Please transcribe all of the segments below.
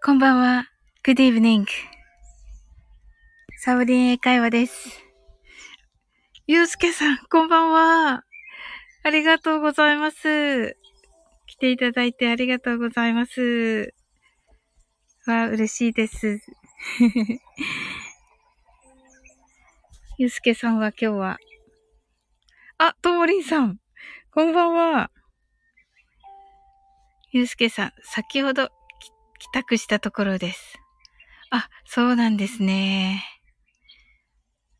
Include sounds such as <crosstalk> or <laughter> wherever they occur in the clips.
こんばんは。Good evening. サオリン英会話です。ゆうすけさん、こんばんは。ありがとうございます。来ていただいてありがとうございます。わあ、嬉しいです。ゆうすけさんは今日は、あ、ともりんさん、こんばんは。ゆうすけさん、先ほど帰宅したところです。あ、そうなんですね。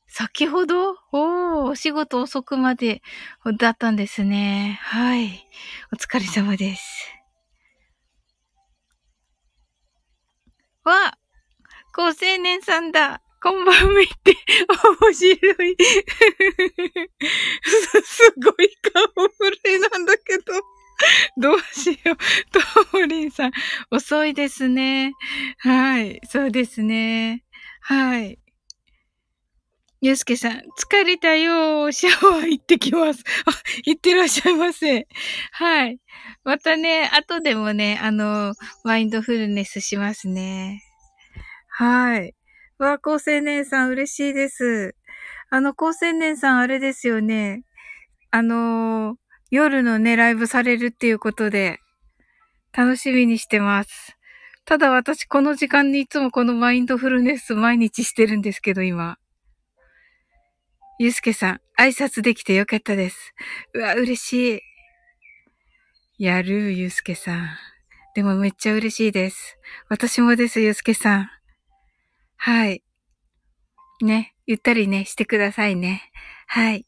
先ほどお、お仕事遅くまでだったんですね。はい。お疲れ様です。わ高青年さんだこんばんみって面白い <laughs> <laughs> すごい顔ぶれなんだけど <laughs> どうしよう。ともりんさん、遅いですね。はい、そうですね。はい。ゆうすけさん、疲れたよ。シャワー行ってきます。あ、行ってらっしゃいませ。はい。またね、後でもね、あの、マインドフルネスしますね。はい。わ、高青年さん嬉しいです。あの、高青年さんあれですよね。あのー夜のね、ライブされるっていうことで、楽しみにしてます。ただ私この時間にいつもこのマインドフルネス毎日してるんですけど、今。ゆうすけさん、挨拶できてよかったです。うわ、嬉しい。やる、ゆうすけさん。でもめっちゃ嬉しいです。私もです、ゆうすけさん。はい。ね、ゆったりね、してくださいね。はい。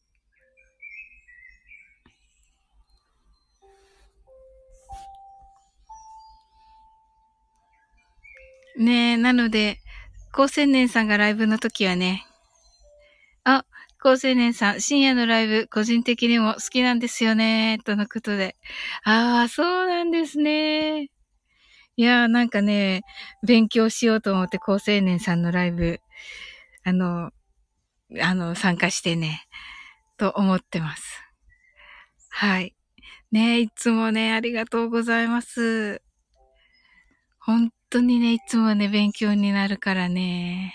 ねえ、なので、高青年さんがライブの時はね、あ、高青年さん、深夜のライブ、個人的にも好きなんですよね、とのことで。ああ、そうなんですね。いやー、なんかね、勉強しようと思って高青年さんのライブ、あの、あの、参加してね、と思ってます。はい。ねいつもね、ありがとうございます。本当にね、いつもね、勉強になるからね。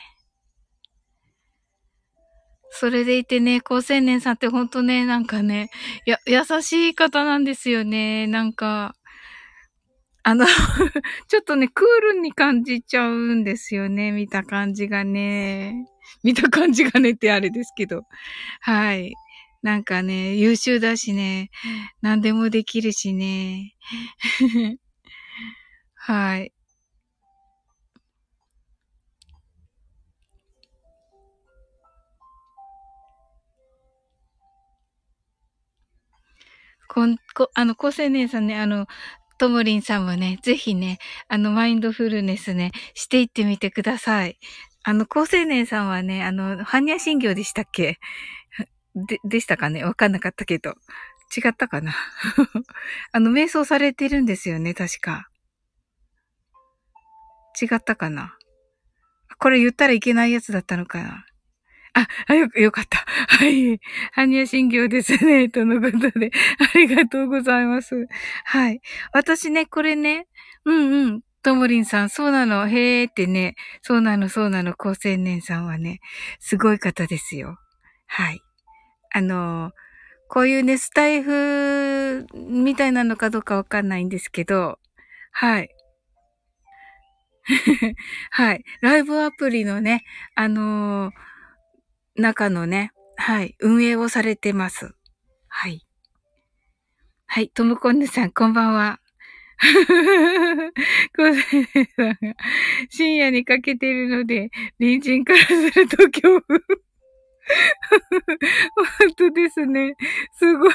それでいてね、高青年さんってほんとね、なんかね、や、優しい方なんですよね。なんか、あの <laughs> ちょっとね、クールに感じちゃうんですよね。見た感じがね。見た感じがねってあれですけど。はい。なんかね、優秀だしね、何でもできるしね。<laughs> はい。こん、こ、あの、高青年さんね、あの、ともりんさんもね、ぜひね、あの、マインドフルネスね、していってみてください。あの、高青年さんはね、あの、般若心経でしたっけ？で、でしたかね？わかんなかったけど。違ったかな？<laughs> あの、瞑想されてるんですよね、確か。違ったかな？これ言ったらいけないやつだったのかな？あ、よ、よかった。はい。般若心経ですね。<laughs> とのことで。ありがとうございます。はい。私ね、これね、うんうん。ともりんさん、そうなの。へーってね。そうなの、そうなの。高青年さんはね、すごい方ですよ。はい。あの、こういうね、スタイフみたいなのかどうかわかんないんですけど、はい。<laughs> はい。ライブアプリのね、あのー中のね、はい、運営をされてます。はい。はい、ともこんぬさん、<laughs> こんばんは。深夜にかけてるので、隣人からすると恐怖。<laughs> 本当ですね。すごい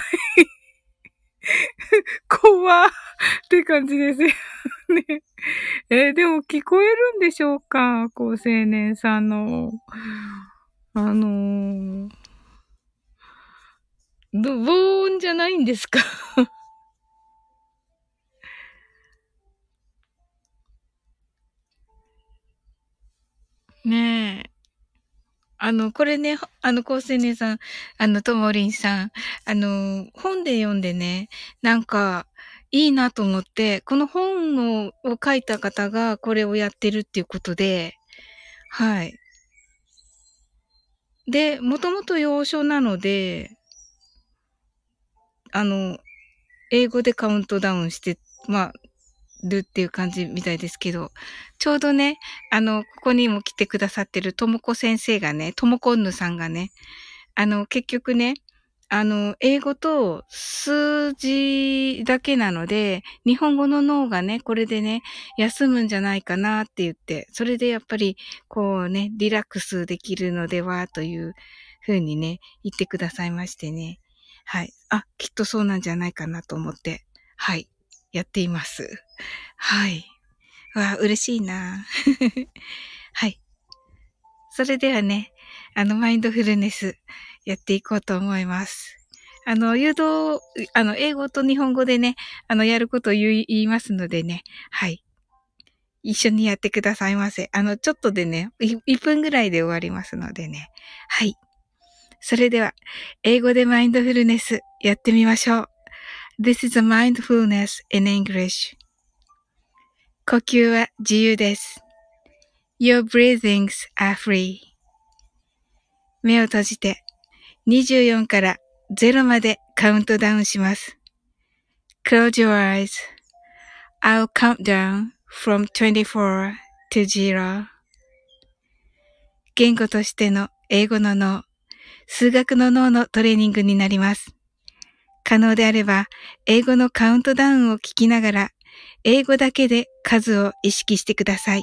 <laughs> 怖って感じですよね。えー、でも聞こえるんでしょうか？高青年さんの。あのー、ど、防音じゃないんですか？<laughs> ねえ。あの、これね、あの、高青年さん、あの、ともりんさん、あの、本で読んでね、なんか、いいなと思って、この本を書いた方がこれをやってるっていうことで、はい。で、もともと洋書なので、あの、英語でカウントダウンして、まあ、るっていう感じみたいですけど、ちょうどね、あの、ここにも来てくださってるともこ先生がね、ともこんぬさんがね、あの、結局ね、あの、英語と数字だけなので、日本語の脳がね、これでね、休むんじゃないかなって言って、それでやっぱり、こうね、リラックスできるのでは、というふうにね、言ってくださいましてね。はい。あ、きっとそうなんじゃないかなと思って、はい。やっています。はい。わあ、嬉しいな <laughs> はい。それではね、あの、マインドフルネス、やっていこうと思います。あの、誘導、あの、英語と日本語でね、あの、やることを言いますのでね、はい。一緒にやってくださいませ。あの、ちょっとでね、1分ぐらいで終わりますのでね。はい。それでは、英語でマインドフルネスやってみましょう。This is a mindfulness in English. 呼吸は自由です。Your breathings are free. 目を閉じて24から0までカウントダウンします。Close your eyes.I'll count down from 24 to 0. 言語としての英語の脳、数学の脳のトレーニングになります。可能であれば、英語のカウントダウンを聞きながら、英語だけで数を意識してください。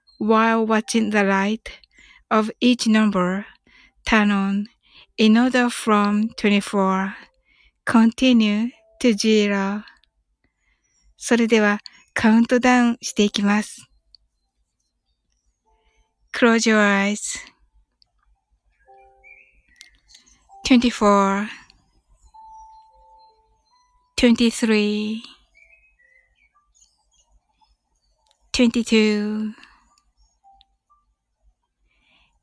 while watching the light of each number turn on in order from 24 continue to zero それではカウントダウンしていきます。Close your eyes. 24 23 22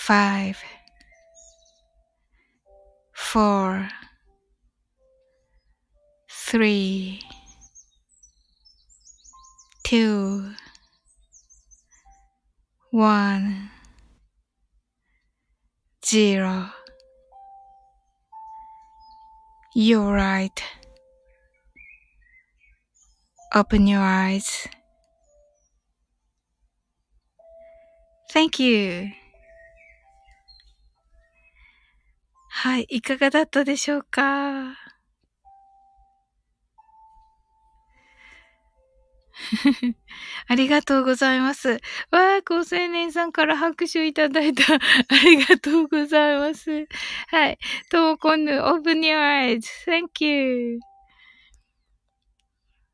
five, four, three, two, one, zero. You're right. Open your eyes. Thank you. はい、いかがだったでしょうか？<laughs> ありがとうございます。わあ、高青年さんから拍手いただいた。<laughs> ありがとうございます。はい。ともこんぬ、open your eyes.thank you.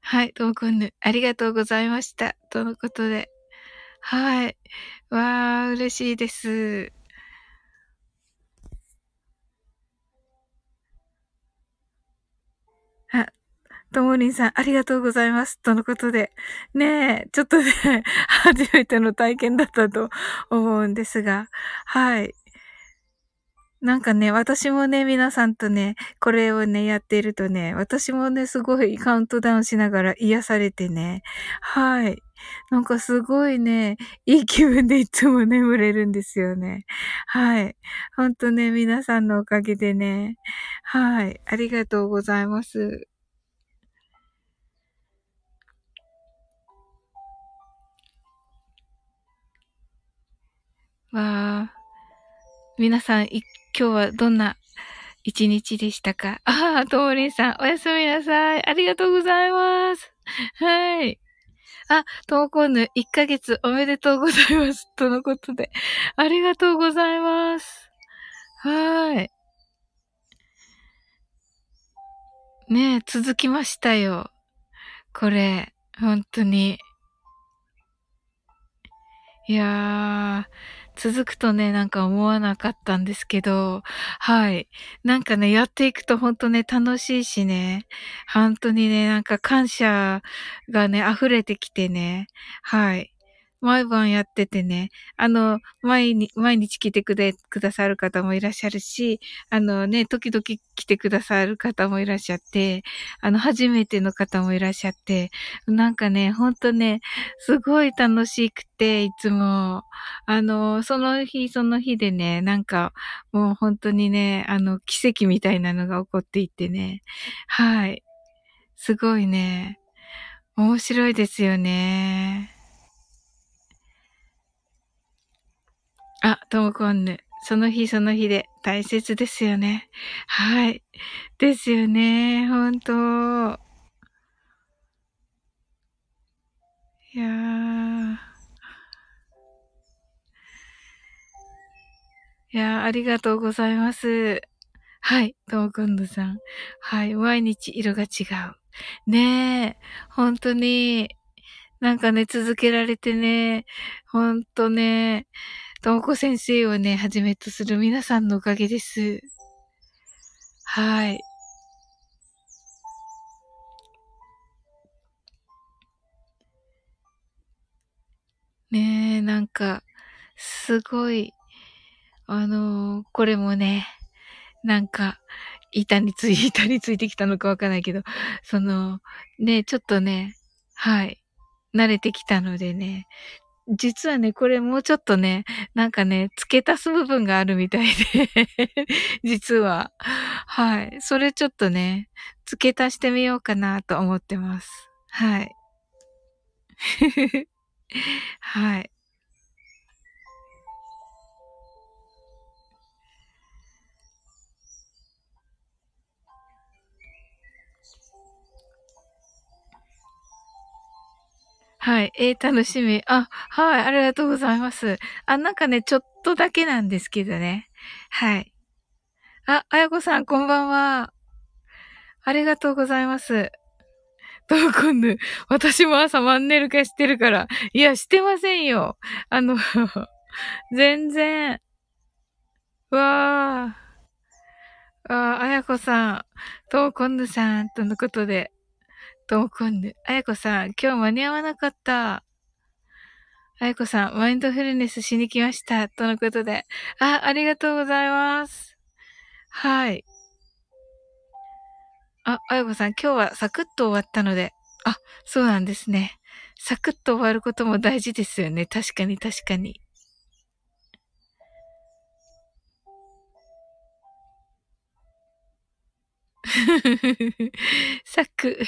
はい、ともこんぬ、ありがとうございました。とのことで。はい。わあ、嬉しいです。ともりんさん、ありがとうございます。とのことで。ねえ、ちょっとね、<laughs> 初めての体験だったと思うんですが。はい。なんかね、私もね、皆さんとね、これをね、やっているとね、私もね、すごいカウントダウンしながら癒されてね。はい。なんかすごいね、いい気分でいつも眠れるんですよね。はい。ほんとね、皆さんのおかげでね。はい。ありがとうございます。わあ。皆さん、今日はどんな一日でしたか？<laughs> ああ、ともりんさん、おやすみなさい。ありがとうございます。<laughs> はい。あ、ともこんぬ、1ヶ月おめでとうございます。<laughs> とのことで。ありがとうございます。はい。ねえ、続きましたよ。これ、本当に。いやー、続くとね、なんか思わなかったんですけど、はい。なんかね、やっていくと本当ね、楽しいしね、本当にね、なんか感謝がね、溢れてきてね、はい。毎晩やっててね、あの、毎日、毎日来てくれ、くださる方もいらっしゃるし、あのね、時々来てくださる方もいらっしゃって、あの、初めての方もいらっしゃって、なんかね、ほんとね、すごい楽しくて、いつも、あの、その日その日でね、なんか、もう本当にね、あの、奇跡みたいなのが起こっていってね、はい。すごいね、面白いですよね。あ、ともこんぬ。その日その日で大切ですよね。はい。ですよね。ほんと。いやー。いやー、ありがとうございます。はい。ともこんぬさん。はい。毎日色が違う。ねえ。本当に。なんかね、続けられてね。ほんとね。ともこ先生をね、はじめとする皆さんのおかげです。はい。ねえ、なんか、すごい、あのー、これもね、なんか、板につい、板についてきたのかわかんないけど、その、ね、ちょっとね、はい、慣れてきたのでね、実はね、これもうちょっとね、なんかね、付け足す部分があるみたいで <laughs> 実は。はい。それちょっとね、付け足してみようかなと思ってます。はい。<laughs> はい。はい。えー、楽しみ。あ、はい。ありがとうございます。あ、なんかね、ちょっとだけなんですけどね。はい。あ、あやこさん、こんばんは。ありがとうございます。トーコンヌ、私も朝マンネル化してるから。いや、してませんよ。あの <laughs> 全然。わー。あ、あやこさん、トーコンヌさん、とのことで。ともこんぬ。あやこさん、今日間に合わなかった。あやこさん、マインドフルネスしに来ました。とのことで。あ、ありがとうございます。はい。あ、あやこさん、今日はサクッと終わったので。あ、そうなんですね。サクッと終わることも大事ですよね。確かに確かに。<laughs> サク。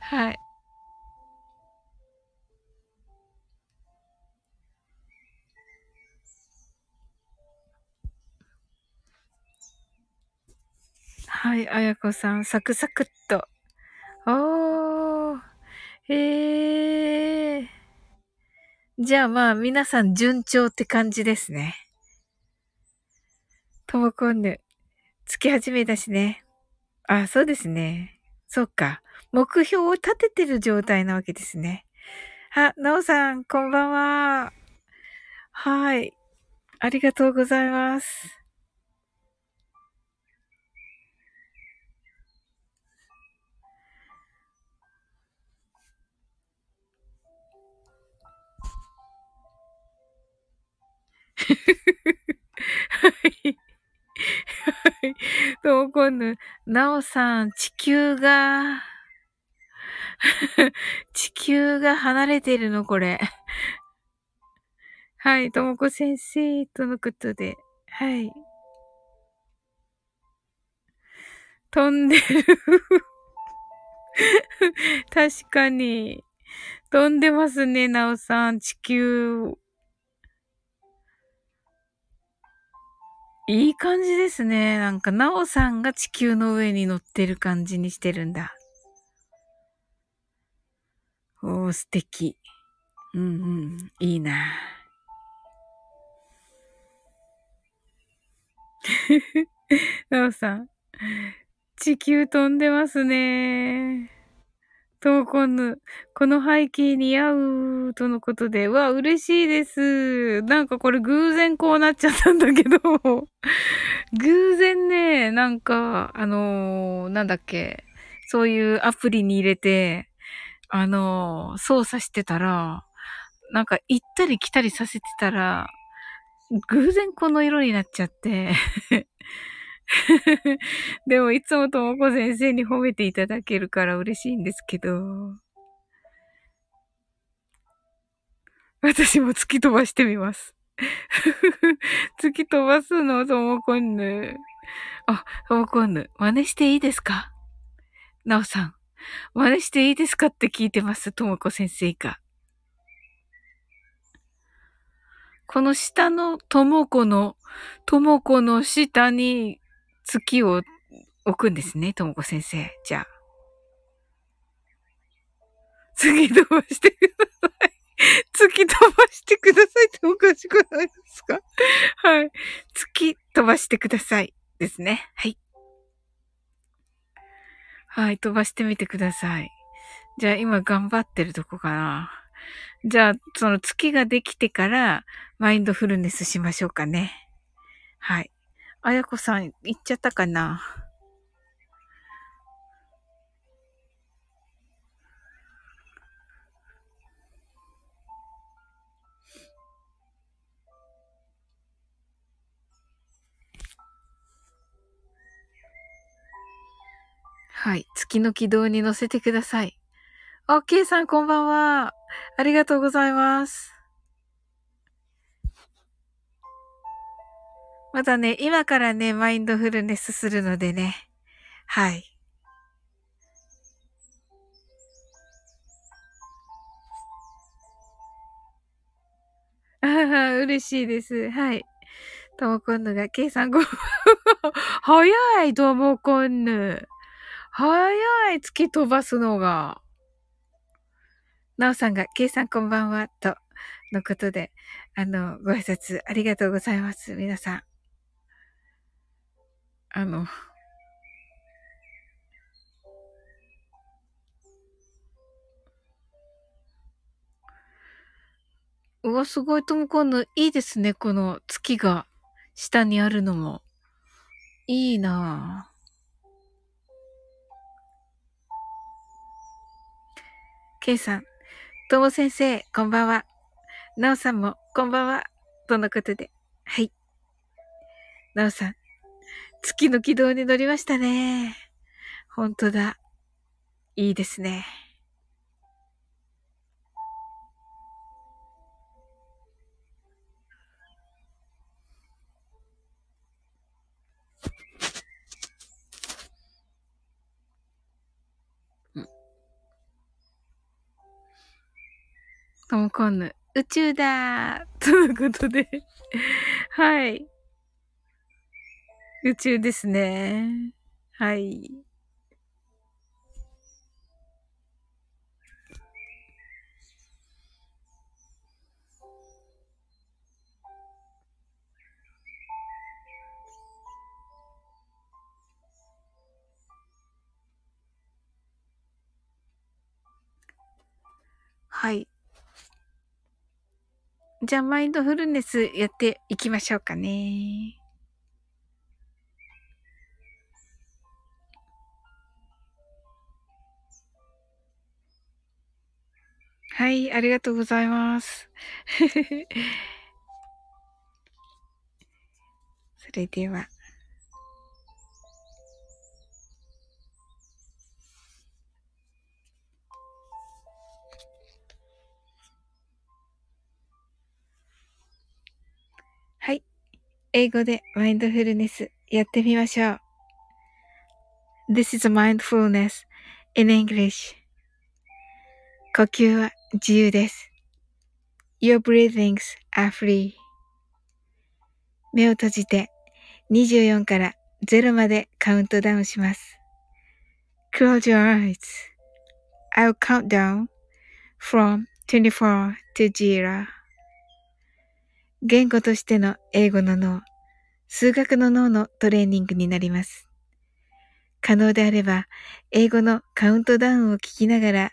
はい。はい、あやこさん、サクサクっと。おー。えー。じゃあまあ、皆さん順調って感じですね。ともこんぬ。つき始めだしね。あ、そうですね。そっか。目標を立ててる状態なわけですね。あ、なおさん、こんばんは。はい。ありがとうございます。はい。<laughs> はい。ともこぬ、なおさん、地球が、<laughs> 地球が離れてるの、これ。<laughs> はい、ともこ先生、とのことで。はい。飛んでる。確かに。飛んでますね、なおさん、地球。いい感じですね。なんか、なおさんが地球の上に乗ってる感じにしてるんだ。おー、素敵。うんうん、いいな。<laughs> なおさん、地球飛んでますね。トーコンヌ、この背景に合うとのことで、わ、嬉しいです。なんかこれ偶然こうなっちゃったんだけど、<laughs> 偶然ね、なんか、あのー、なんだっけ、そういうアプリに入れて、あのー、操作してたら、なんか行ったり来たりさせてたら、偶然この色になっちゃって <laughs> でもいつもともこ先生に褒めていただけるから嬉しいんですけど。私も突き飛ばしてみます。<laughs> 突き飛ばすの、ともこんぬ。あ、ともこんぬ。真似していいですか？なおさん。真似していいですかって聞いてます、ともこ先生が。この下のともこの、ともこの下に月を置くんですね、ともこ先生。じゃあ。次飛ばしてください。月飛ばしてくださいっておかしくないですか？はい。月飛ばしてください。ですね。はい。はい、飛ばしてみてください。じゃあ今頑張ってるとこかな。じゃあ、その月ができてから、マインドフルネスしましょうかね。はい。あやこさん、行っちゃったかな？はい。月の軌道に乗せてください。オッケーさん、こんばんは。ありがとうございます。まだね、今からね、マインドフルネスするのでね。はい。あは、嬉しいです。はい。ともこんぬが、ケイさんご、<laughs> 早い、ともこんぬ。早い、突き飛ばすのが。なおさんが、ケイさんこんばんは、と、のことで、あの、ご挨拶ありがとうございます。皆さん。あの、うわ、すごい、とも今度、いいですね、この月が下にあるのも。いいなぁ。ケイさん、とも先生、こんばんは。なおさんも、こんばんは。とのことで。はい。なおさん、月の軌道に乗りましたね。ほんとだ。いいですね。トムコンヌ、宇宙だということではい。宇宙ですね。はい。はい。じゃあ、マインドフルネスやっていきましょうかね。はい、ありがとうございます。<laughs> それでは。はい。英語でマインドフルネスやってみましょう。This is mindfulness in English. 呼吸は自由です。Your breathings are free. 目を閉じて24から0までカウントダウンします。Close your eyes.I'll count down from 24 to 0. 言語としての英語の脳、数学の脳のトレーニングになります。可能であれば、英語のカウントダウンを聞きながら、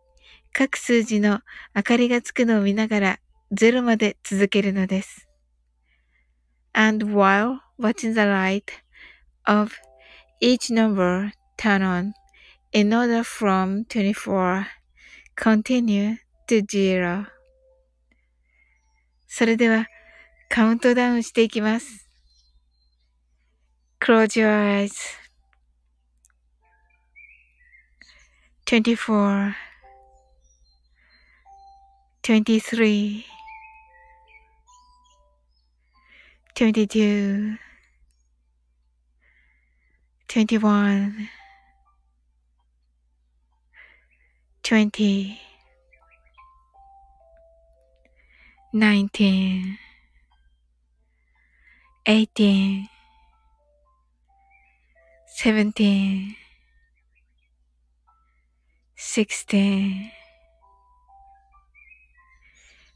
各数字の明かりがつくのを見ながら0まで続けるのです。and while watching the light of each number turn on in order from 24 continue to zero それではカウントダウンしていきます。Close your eyes. 24 23 22 21 20 19 18 17 16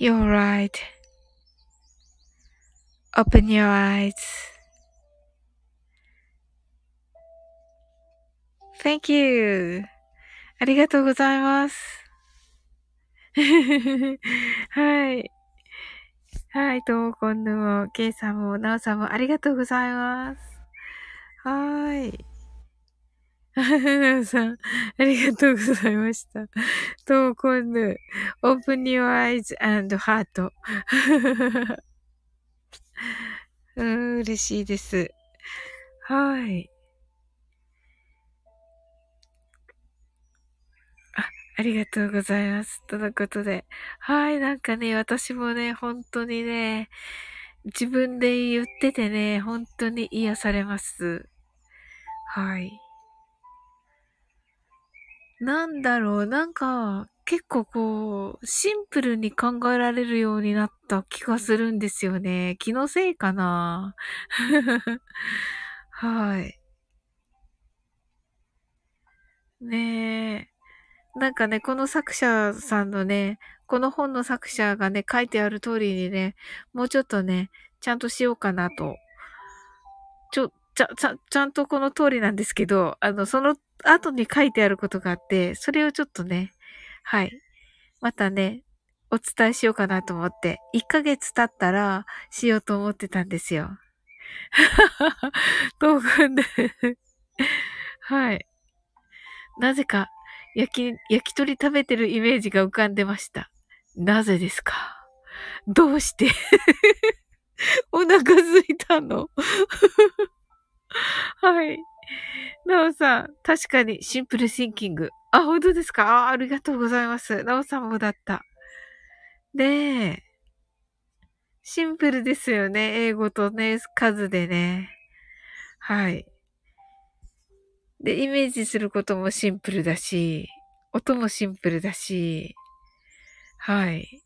You're right. Open your eyes. Thank you. ありがとうございます。<laughs> はい。はい、ともこんぬも、けいさんも、なおさんもありがとうございます。はい。なさん、ありがとうございました。ともこんぬ、open your eyes and heart. うん、嬉しいです。はい。ありがとうございます。とのことで。はい、なんかね、私もね、本当にね、自分で言っててね、本当に癒されます。はい。なんだろう、なんか、結構こう、シンプルに考えられるようになった気がするんですよね。気のせいかな <laughs> はい。ねえ。なんかね、この作者さんのね、この本の作者がね、書いてある通りにね、もうちょっとね、ちゃんとしようかなと。ちょ、ちゃ、ちゃ、ちゃんとこの通りなんですけど、あの、その後に書いてあることがあって、それをちょっとね、はい。またね、お伝えしようかなと思って、1ヶ月経ったらしようと思ってたんですよ。トークンではい。なぜか、焼き、焼き鳥食べてるイメージが浮かんでました。なぜですか？どうして？<laughs> お腹すいたの？はい。なおさん、確かにシンプルシンキング。あ、本当ですか？あありがとうございます。なおさんもだった。ねえ。シンプルですよね。英語とね、数でね。はい。で、イメージすることもシンプルだし、音もシンプルだし、はい。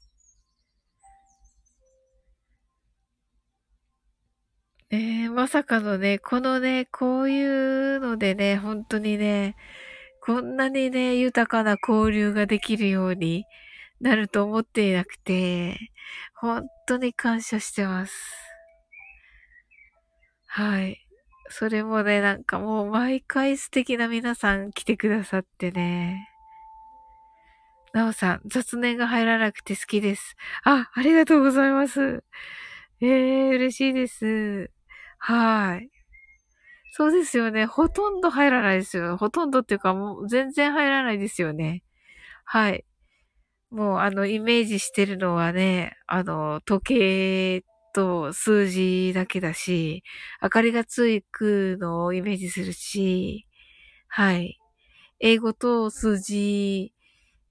ねえ、まさかのね、このね、こういうのでね、本当にね、こんなにね、豊かな交流ができるようになると思っていなくて、本当に感謝してます。はい。それもね、なんかもう毎回素敵な皆さん来てくださってね。なおさん、雑念が入らなくて好きです。あ、ありがとうございます。ええー、嬉しいです。はい。そうですよね。ほとんど入らないですよ。ほとんどっていうかもう全然入らないですよね。はい。もうあのイメージしてるのはね、あの時計と数字だけだし、明かりがついくのをイメージするし、はい。英語と数字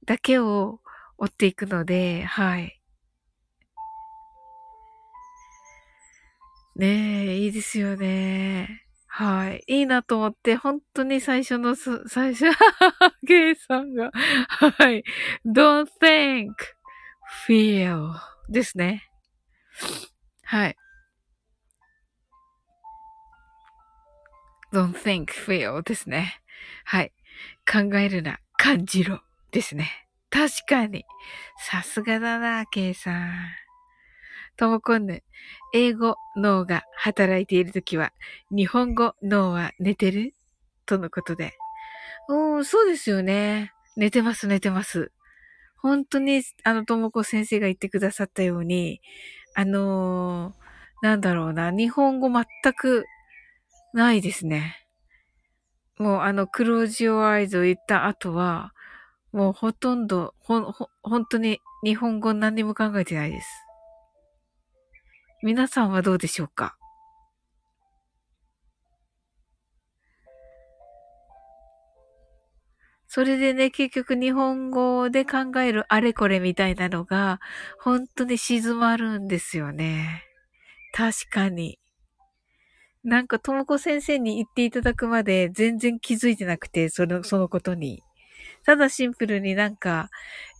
だけを追っていくので、はい。ねえ、いいですよね。はい。いいなと思って、本当に最初のす、最初、<laughs> ゲイさんが、はい。don't think, feel ですね。はい。don't think, feel ですね。はい。考えるな、感じろですね。確かに。さすがだな、ケイさん。ともこんぬ。英語脳が働いているときは、日本語脳は寝てる？とのことで。うん、そうですよね。寝てます、寝てます。本当に、あの、ともこ先生が言ってくださったように、あのー、なんだろうな、日本語全くないですね。もう、あの、クロージオアイズを言った後は、もうほとんど、ほ、ほ、本当に日本語何にも考えてないです。皆さんはどうでしょうか？それでね、結局日本語で考えるあれこれみたいなのが、本当に静まるんですよね。確かに。なんか、ともこ先生に言っていただくまで全然気づいてなくて、その、そのことに。ただシンプルになんか、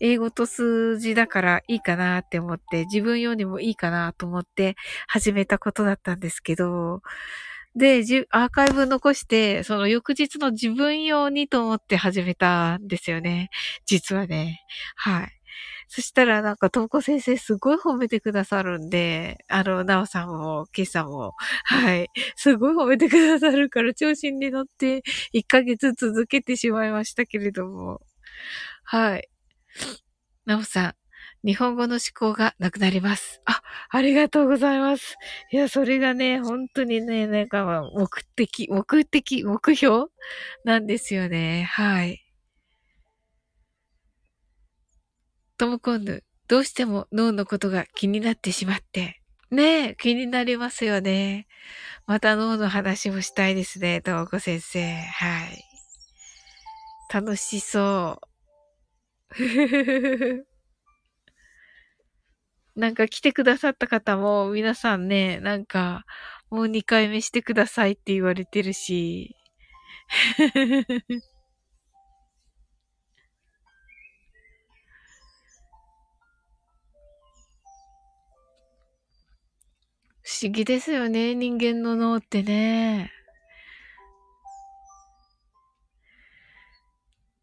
英語と数字だからいいかなって思って、自分用にもいいかなと思って始めたことだったんですけど、で、アーカイブ残して、その翌日の自分用にと思って始めたんですよね。実はね。はい。そしたらなんか、ともこ先生すごい褒めてくださるんで、あの、なおさんも、けいさも、<laughs> はい。すごい褒めてくださるから、調子に乗って、1ヶ月続けてしまいましたけれども。はい。なおさん、日本語の思考がなくなります。あ、ありがとうございます。いや、それがね、本当にね、なんか目的、目的、目標なんですよね。はい。トムコンヌ、どうしても脳のことが気になってしまって。ねえ、気になりますよね。また脳の話もしたいですね、トモコ先生。はい。楽しそう。<laughs> なんか来てくださった方も皆さんね、なんかもう2回目してくださいって言われてるし。不思議ですよね、人間の脳ってね。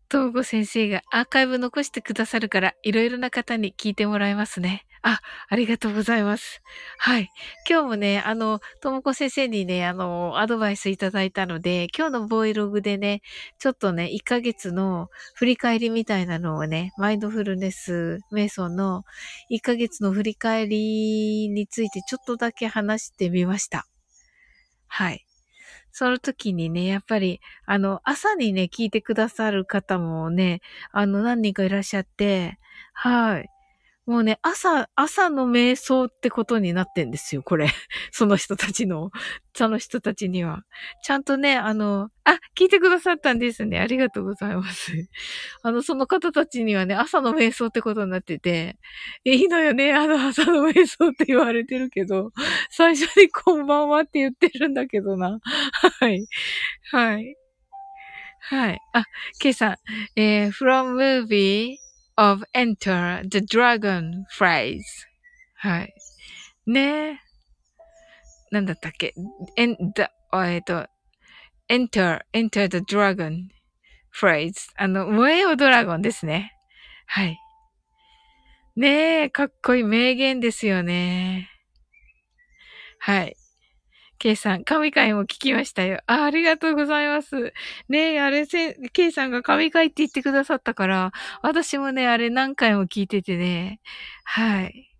東郷先生がアーカイブ残してくださるから、いろいろな方に聞いてもらえますね。あ、ありがとうございます。はい。今日もね、あの、ともこ先生にね、あの、アドバイスいただいたので、今日のボイログでね、ちょっとね、1ヶ月の振り返りみたいなのをね、マインドフルネス瞑想の1ヶ月の振り返りについてちょっとだけ話してみました。はい。その時にね、やっぱり、あの、朝にね、聞いてくださる方もね、あの、何人かいらっしゃって、はい。もうね、朝、朝の瞑想ってことになってんですよ、これ。<laughs> その人たちの、その人たちには。ちゃんとね、あの、あ、聞いてくださったんですね。ありがとうございます。<laughs> あの、その方たちにはね、朝の瞑想ってことになってて、いいのよね、あの、朝の瞑想って言われてるけど、<laughs> 最初にこんばんはって言ってるんだけどな。はい。はい。はい。あ、ケイさん、えー、from movie of enter the dragon phrase. はい。ねえ。なんだったっけ en, the, えっと、enter, enter the dragon phrase. あの、燃えよドラゴンですね。はい。ねえ、かっこいい名言ですよね。はい。ケイさん、神回も聞きましたよ。あ、ありがとうございます。ねえ、あれせ、ケイさんが神回って言ってくださったから、私もね、あれ何回も聞いててね。はい。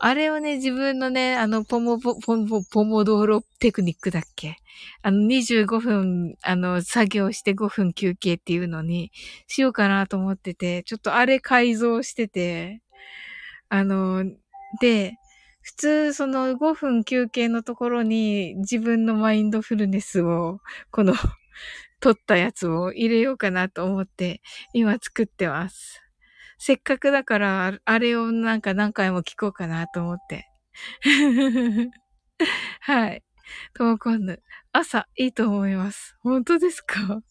あれをね、自分のね、あの、ポモポ、モ、ポモドーロテクニックだっけ？あの、25分、あの、作業して5分休憩っていうのにしようかなと思ってて、ちょっとあれ改造してて、あの、で、普通、その5分休憩のところに自分のマインドフルネスを、この <laughs> 撮ったやつを入れようかなと思って、今作ってます。せっかくだから、あれをなんか何回も聞こうかなと思って。<laughs> はい。ともこんぬ。朝、いいと思います。本当ですか？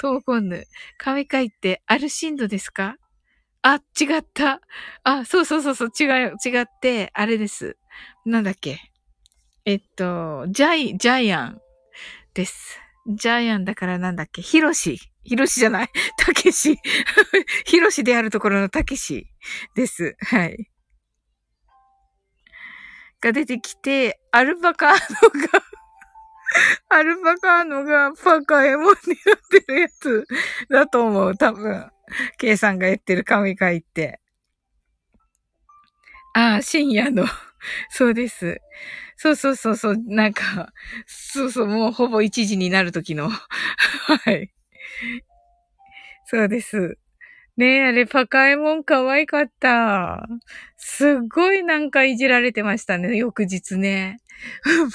ともこんぬ。神回ってアルシンドですか？あ、違った。あ、そうそうそうそう、違う、違って、あれです。なんだっけ。えっと、ジャイ、ジャイアンです。ジャイアンだからなんだっけ。ヒロシ。ヒロシじゃない。たけし。<laughs> ヒロシであるところのたけしです。はい。が出てきて、アルパカーノがアルパカーノがパカエモンになってるやつだと思う、多分。<laughs> K さんが言ってる神回って。ああ、深夜の。<laughs> そうです。そうそうそうそう、なんか、そうそう、もうほぼ1時になる時の。<laughs> はい。そうです。ねえ、あれ、パカエモン可愛かった。すっごいなんかいじられてましたね、翌日ね。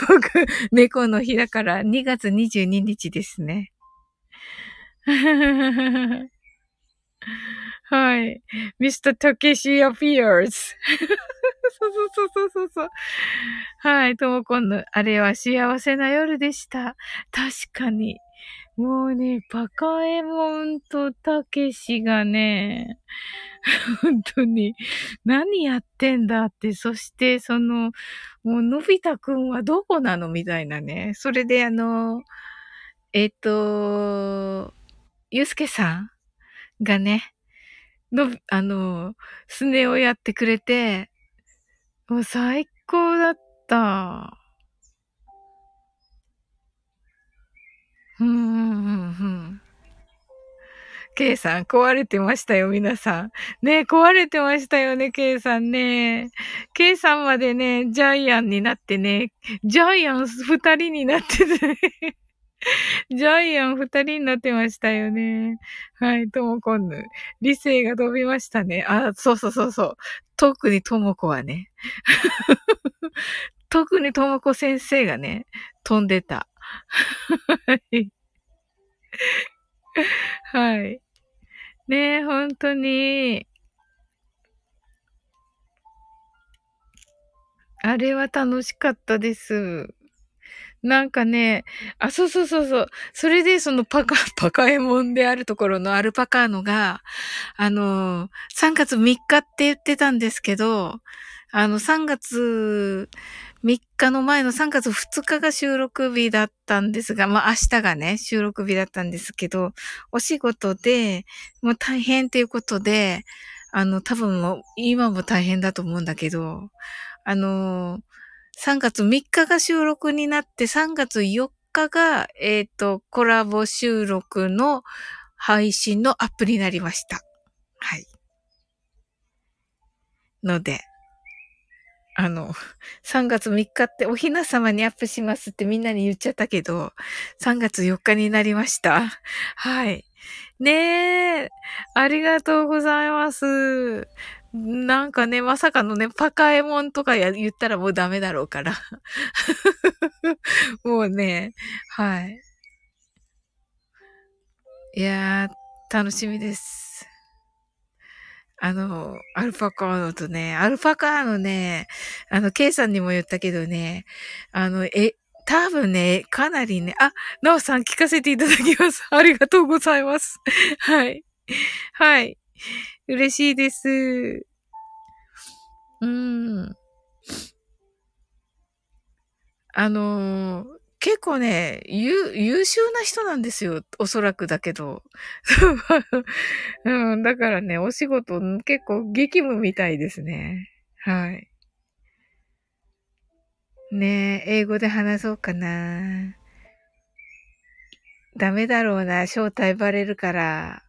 僕、猫の日だから2月22日ですね。<laughs> はい。Mr. Takeshi appears. <laughs> そうそうそうそうそう。はい。ともこんの、あれは幸せな夜でした。確かに。もうね、バカエモンとたけしがね、本当に、何やってんだって、そしてその、もうのび太くんはどこなのみたいなね。それであの、えっ、と、ゆうすけさんがね、の、あの、スネをやってくれて、もう最高だった。うん、うん、うん。ケイさん、壊れてましたよ、皆さん。ね壊れてましたよね、ケイさんね。ケイさんまでね、ジャイアンになってね、ジャイアン二人になっててね。<laughs> ジャイアン二人になってましたよね。はい、ともこんぬ。理性が飛びましたね。あ、そうそうそうそう。特にともこはね。<laughs> 特にともこ先生がね、飛んでた。はい。ねえ、本当に。あれは楽しかったです。なんかね、あ、そうそうそうそう。それでそのパカ、<laughs> パカエモンであるところのアルパカーノが、あの、3月3日って言ってたんですけど、あの、3月3日の前の3月2日が収録日だったんですが、まあ明日がね、収録日だったんですけど、お仕事で、もう大変ということで、あの、多分もう今も大変だと思うんだけど、あの、3月3日が収録になって、3月4日が、えっ、ー、と、コラボ収録の配信のアップになりました。はい。ので、あの、3月3日っておひな様にアップしますってみんなに言っちゃったけど、3月4日になりました。はい。ねえ、ありがとうございます。なんかね、まさかのね、パカエモンとかや言ったらもうダメだろうから。<laughs> もうね、はい。いやー、楽しみです。あの、アルパカーノとね、アルパカーノね、あの、ケイさんにも言ったけどね、あの、え、多分ね、かなりね、あ、ナオさん聞かせていただきます。ありがとうございます。はい。はい。<laughs> 嬉しいです。うん。あのー、結構ね、優、優秀な人なんですよ。おそらくだけど。<laughs> うん、だからね、お仕事結構激務みたいですね。はい。ねえ、英語で話そうかな。ダメだろうな、正体バレるから。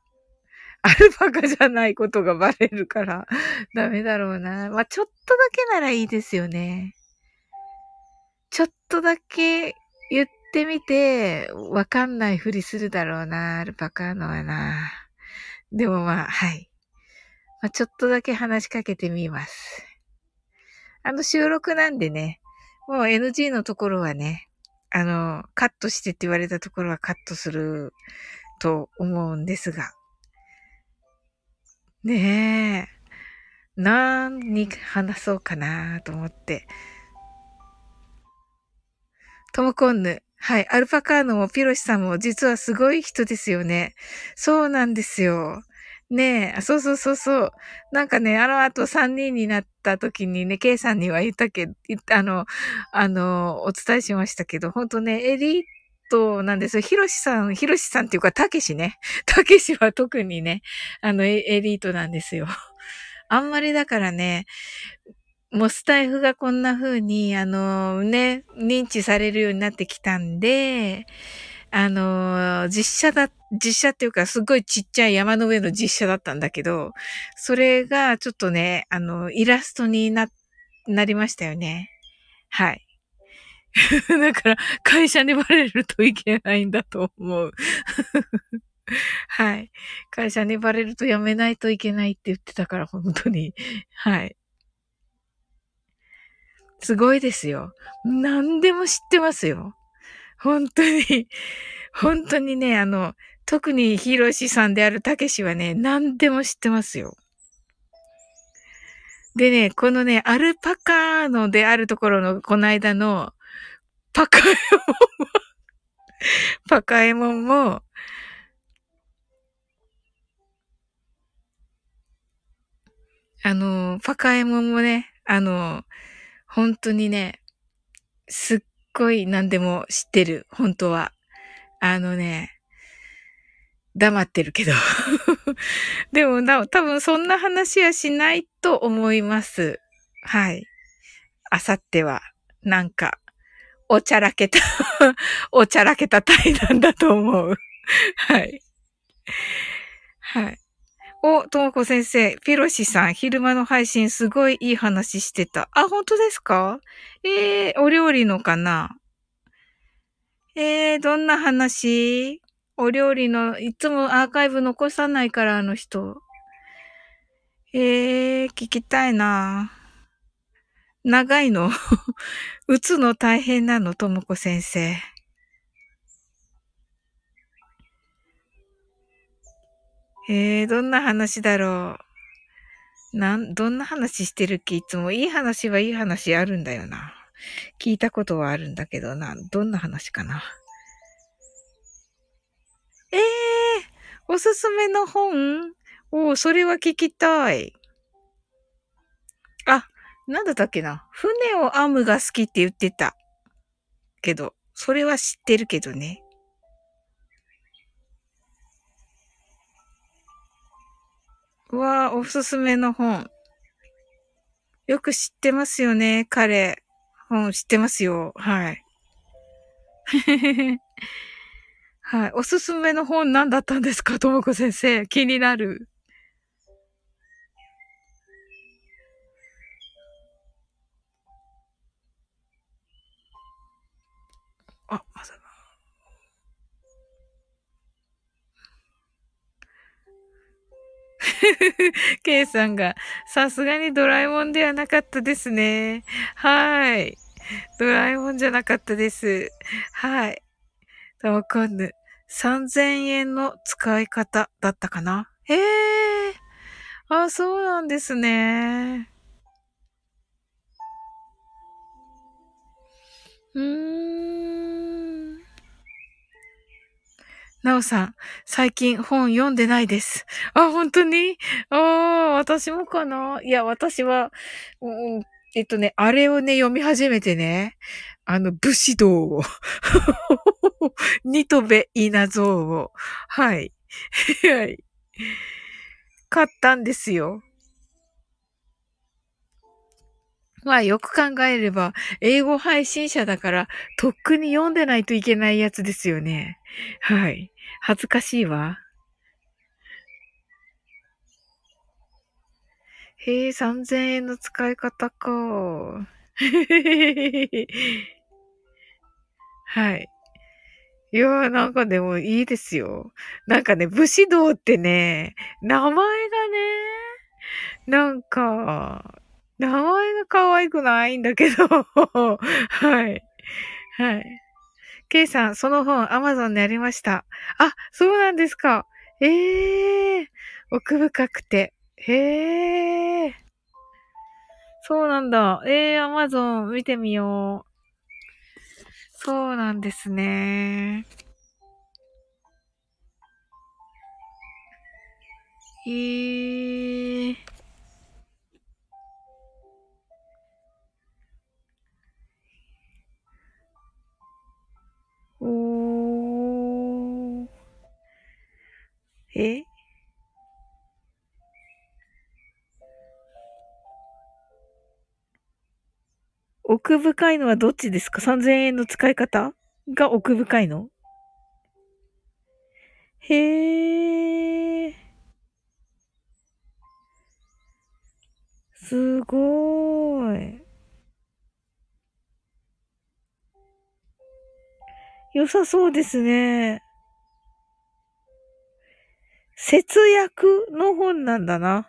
<laughs> アルパカじゃないことがバレるから、ダメだろうな。まあ、ちょっとだけならいいですよね。ちょっとだけ言ってみて、わかんないふりするだろうな、アルパカのはな。でもまあ、はい。まあ、ちょっとだけ話しかけてみます。あの収録なんでね、もう NG のところはね、あの、カットしてって言われたところはカットすると思うんですが。ねえ。何に話そうかなと思って。トモコンヌ。はい。アルパカーノもピロシさんも実はすごい人ですよね。そうなんですよ。ねえ、そうそうそうそう。なんかね、あの後3人になった時にね、K さんには言ったけど、あの、あの、お伝えしましたけど、本当ね、エリートなんですよ。ヒロシさん、ヒロシさんっていうか、たけしね。<laughs> たけしは特にね、あの、エリートなんですよ。<laughs> あんまりだからね、もうスタイフがこんな風に、あの、ね、認知されるようになってきたんで、あの、実写だ、実写っていうかすごいちっちゃい山の上の実写だったんだけど、それがちょっとね、あの、イラストにな、なりましたよね。はい。<laughs> だから、会社にバレるといけないんだと思う。<laughs> はい。会社にバレるとやめないといけないって言ってたから、本当に。<laughs> はい。すごいですよ。何でも知ってますよ。本当に、本当にね、あの、特にヒロシさんであるたけしはね、何でも知ってますよ。でね、このね、アルパカーノであるところの、この間の、パカエモンもパカエモンも、あの、パカエモンもね、あの、本当にね、すっごい何でも知ってる、本当は。あのね、黙ってるけど <laughs> でもな、多分そんな話はしないと思います。はい。あさっては、なんか、おちゃらけた <laughs> おちゃらけた対談だと思う。<laughs> はい。はい。お、ともこ先生、ピロシさん、昼間の配信すごいいい話してた。あ、本当ですか？えー、お料理のかな？えー、どんな話？お料理の、いつもアーカイブ残さないから、あの人。えー、聞きたいな長いの <laughs> 打つの大変なの、ともこ先生。えー、どんな話だろう。なん、どんな話してるっけ？いつもいい話はいい話あるんだよな。聞いたことはあるんだけどな。どんな話かな。ええー、おすすめの本？おそれは聞きたい。なんだったっけな？船を編むが好きって言ってた。けど、それは知ってるけどね。わあ、おすすめの本。よく知ってますよね、彼。本知ってますよ。はい。<laughs> はい。おすすめの本何だったんですか？ともこ先生。気になる。あ、まさ <laughs> ケイさんが、さすがにドラえもんではなかったですね。はい。ドラえもんじゃなかったです。はい。わかんぬ。3000円の使い方だったかな。ええー。あ、そうなんですね。うーん。なおさん、最近本読んでないです。あ、本当に？ああ、私もかな？いや、私は、うん、えっとね、あれをね、読み始めてね、あの、武士道を、ニトベ稲造を、はい。はい。買ったんですよ。まあよく考えれば、英語配信者だから、とっくに読んでないといけないやつですよね。はい。恥ずかしいわ。へえ、3000円の使い方か。<laughs> はい。いやーなんかでもいいですよ。なんかね、武士道ってね、名前がね、なんか、名前が可愛くないんだけど、<laughs> はい。はい。ケイさん、その本、アマゾンにありました。あ、そうなんですか。ええー、奥深くて。へえ。そうなんだ。ええー、アマゾン見てみよう。そうなんですね。えー。おー。え？奥深いのはどっちですか ?3000 円の使い方？が奥深いの？へえ。すごーい。良さそうですね。節約の本なんだな。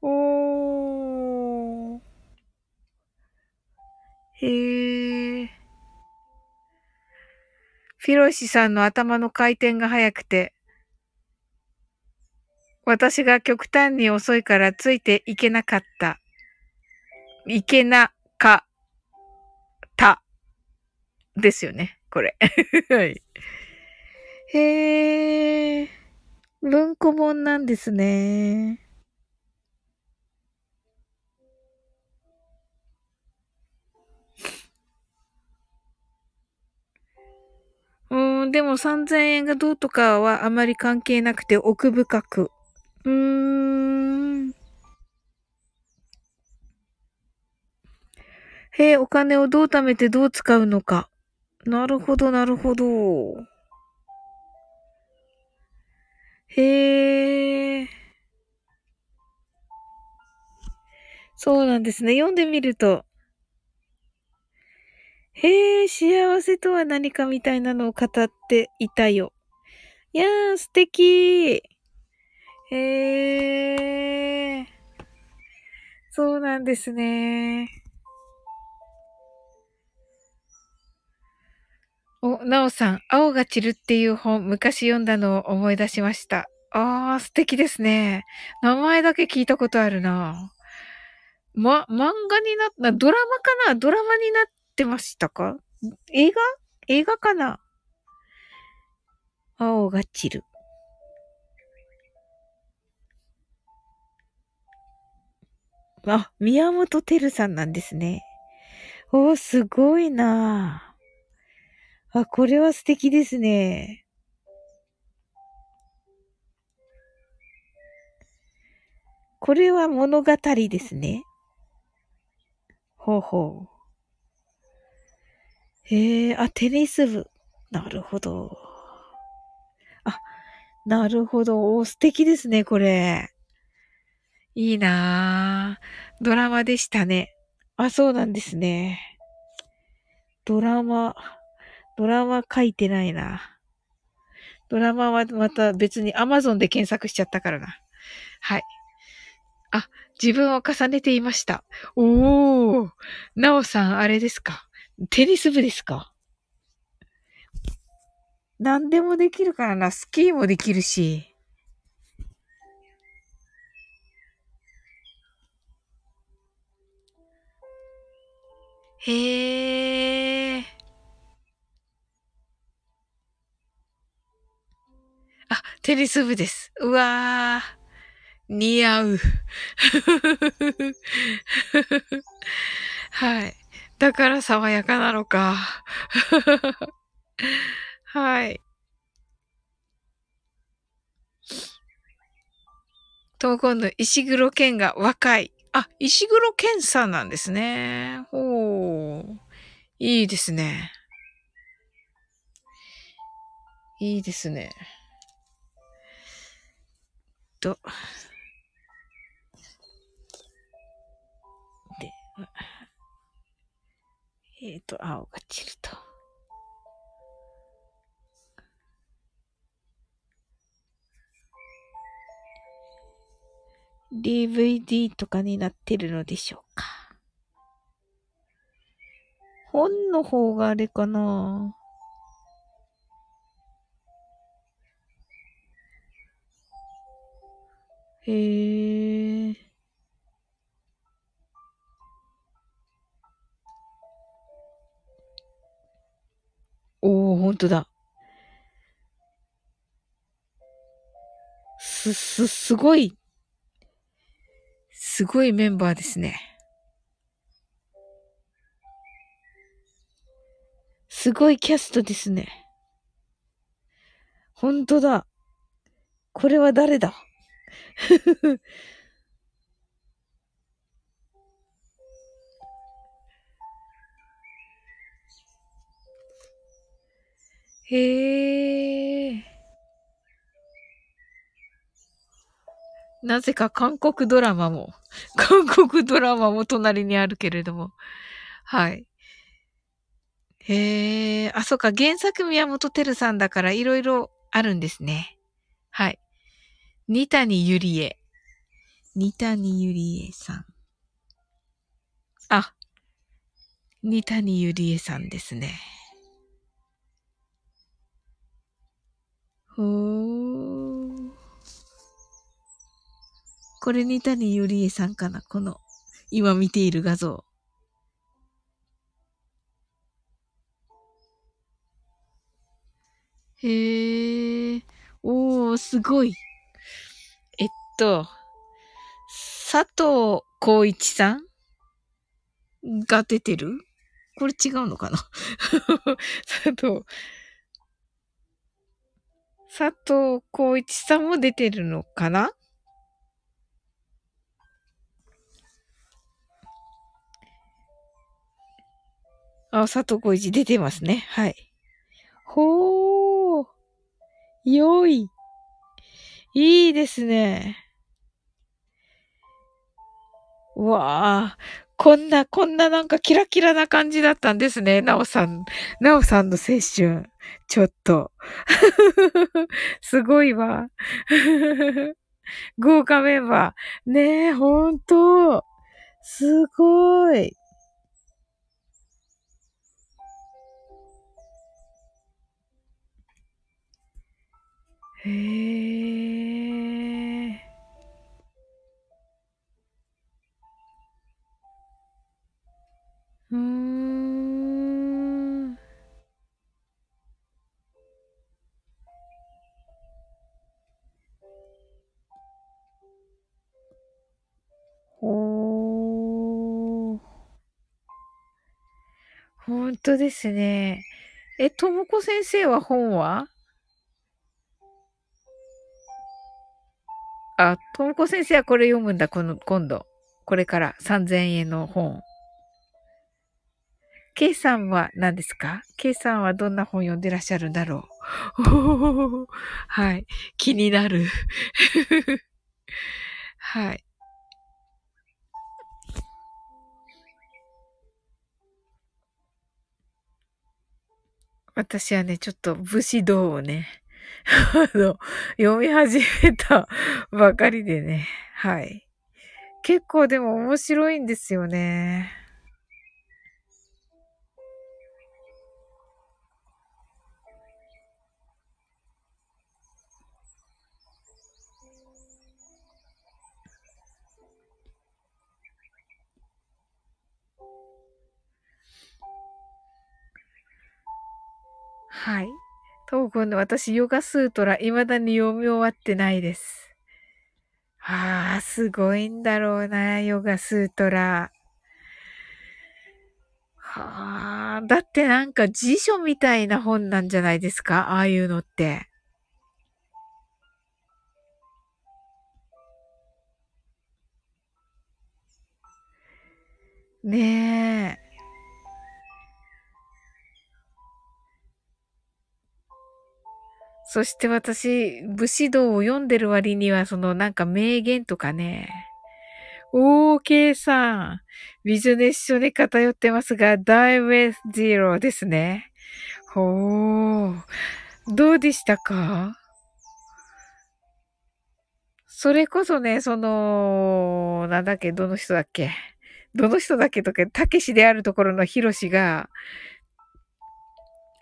おー。へえ。フィロシさんの頭の回転が速くて、私が極端に遅いからついていけなかった。いけなかった。ですよね、これ。<laughs> はい。へえ。文庫本なんですね。うん、でも3000円がどうとかはあまり関係なくて奥深く。うーん。へえ、お金をどう貯めてどう使うのか。なるほど、なるほど。へえ。そうなんですね。読んでみると、へえ、幸せとは何かみたいなのを語っていたよ。いやー、素敵へえ。そうなんですね。お、なおさん、青が散るっていう本、昔読んだのを思い出しました。あー、素敵ですね。名前だけ聞いたことあるな。ま、漫画になった、ドラマかな？ドラマになってましたか？映画？映画かな？青が散る。あ、宮本照さんなんですね。おー、すごいなあ、これは素敵ですね。これは物語ですね。ほうほう。へえ、あ、テニス部。なるほど。あ、なるほど。お、素敵ですね、これ。いいなぁ。ドラマでしたね。あ、そうなんですね。ドラマ、ドラマ書いてないな。ドラマはまた別に Amazon で検索しちゃったからな。はい。あ、自分を重ねていました。おー。なおさん、あれですか？テニス部ですか？何でもできるからな。スキーもできるし。へえ。あ、テニス部です。うわー。似合う。<laughs> はい。だから爽やかなのか。<laughs> はい。と今度、石黒剣が若い。あ、石黒剣さんなんですね。ほう。いいですね。いいですね。と。で、えっ、ー、と、青が散ると。DVD とかになってるのでしょうか？本の方があれかな？へえ。おー、ほんとだ。す、す、すごいすごいメンバーですね。すごいキャストですね。ほんとだ。これは誰だ？<laughs> へえ。なぜか韓国ドラマも、韓国ドラマも隣にあるけれども。はい。へえ、あ、そっか、原作宮本照さんだからいろいろあるんですね。はい。二谷ゆりえ。二谷ゆりえさん。あ、二谷ゆりえさんですね。ほー。これに谷ゆりえさんかな？この、今見ている画像。へえ、おー、すごい。えっと、佐藤浩一さんが出てる？これ違うのかな？<laughs> 佐藤、佐藤浩一さんも出てるのかな？あ、佐藤浩一出てますね。はい。ほー。良い。いいですね。うわあ、こんな、こんななんかキラキラな感じだったんですね。なおさん、なおさんの青春。ちょっと。<laughs> すごいわ。<laughs> 豪華メンバー。ねえ、ほんと。すごい。へえ。うーん。ほー。ほんとですね。え、ともこ先生は本は？あ、ともこ先生はこれ読むんだ、この、今度。これから3000円の本。K さんは何ですか ?K さんはどんな本読んでらっしゃるんだろう <laughs> はい。気になる <laughs> はい。私はね、ちょっと武士道をね、<laughs> あの、読み始めたばかりでね、はい。結構でも面白いんですよね。はい。東郷の私、ヨガスートラ、未だに読み終わってないです。ああ、すごいんだろうな、ヨガスートラ。はあ、だってなんか辞書みたいな本なんじゃないですかああいうのって。ねえ。そして私、武士道を読んでる割には、そのなんか名言とかね。おー、K さん。ビジネス書に偏ってますが、Die with Zero ですね。ほー。どうでしたか？それこそね、その、なんだっけ、どの人だっけ？どの人だっけとか、たけしであるところのヒロシが、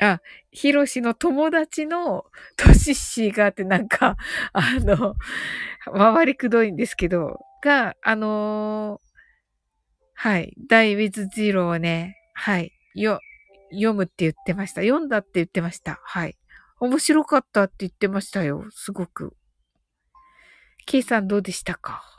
あ、ヒロシの友達のトシッシーがってなんか、<laughs> あの、回りくどいんですけど、が、あのー、はい、ダイウィズジローをね、はい、よ、読むって言ってました。読んだって言ってました。はい。面白かったって言ってましたよ。すごく。ケイさんどうでしたか？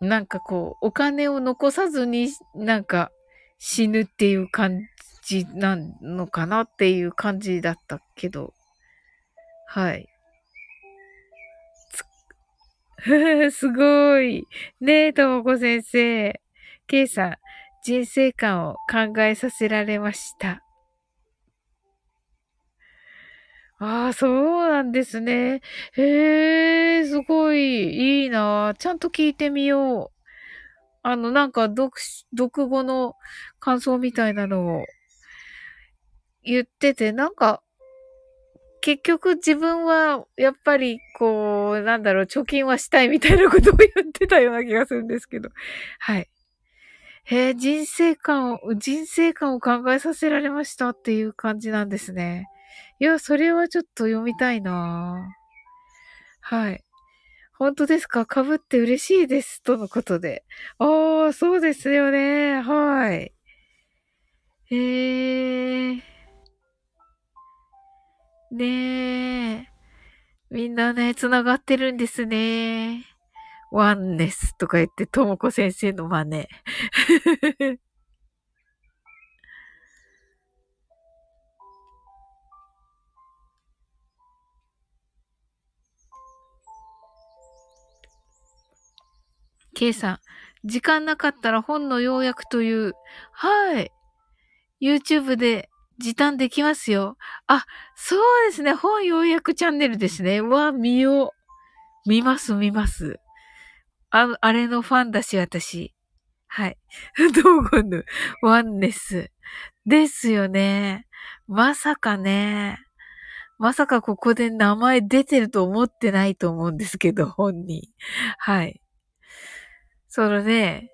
なんかこう、お金を残さずになんか死ぬっていう感じなのかなっていう感じだったけど。はい。<laughs> すごい。ねえ、ともこ先生。ケイさん、人生観を考えさせられました。ああ、そうなんですね。へえ、すごい、いいな。ちゃんと聞いてみよう。あの、なんか、読、読語の感想みたいなのを言ってて、なんか、結局自分は、やっぱり、こう、なんだろう、貯金はしたいみたいなことを言ってたような気がするんですけど。はい。へえ、人生観を、人生観を考えさせられましたっていう感じなんですね。いや、それはちょっと読みたいなはい。本当ですか？被って嬉しいです。とのことで。ああ、そうですよね。はい。えー。ねえ。みんなね、繋がってるんですね。ワンネスとか言って、ともこ先生の真似。K さん、時間なかったら本の要約という、はい。YouTube で時短できますよ。あ、そうですね。本要約チャンネルですね。わ、見よう。見ます、見ます。あ、あれのファンだし、私。はい。ドーゴヌ、ワンネス。ですよね。まさかね。まさかここで名前出てると思ってないと思うんですけど、本人。はい。そのね、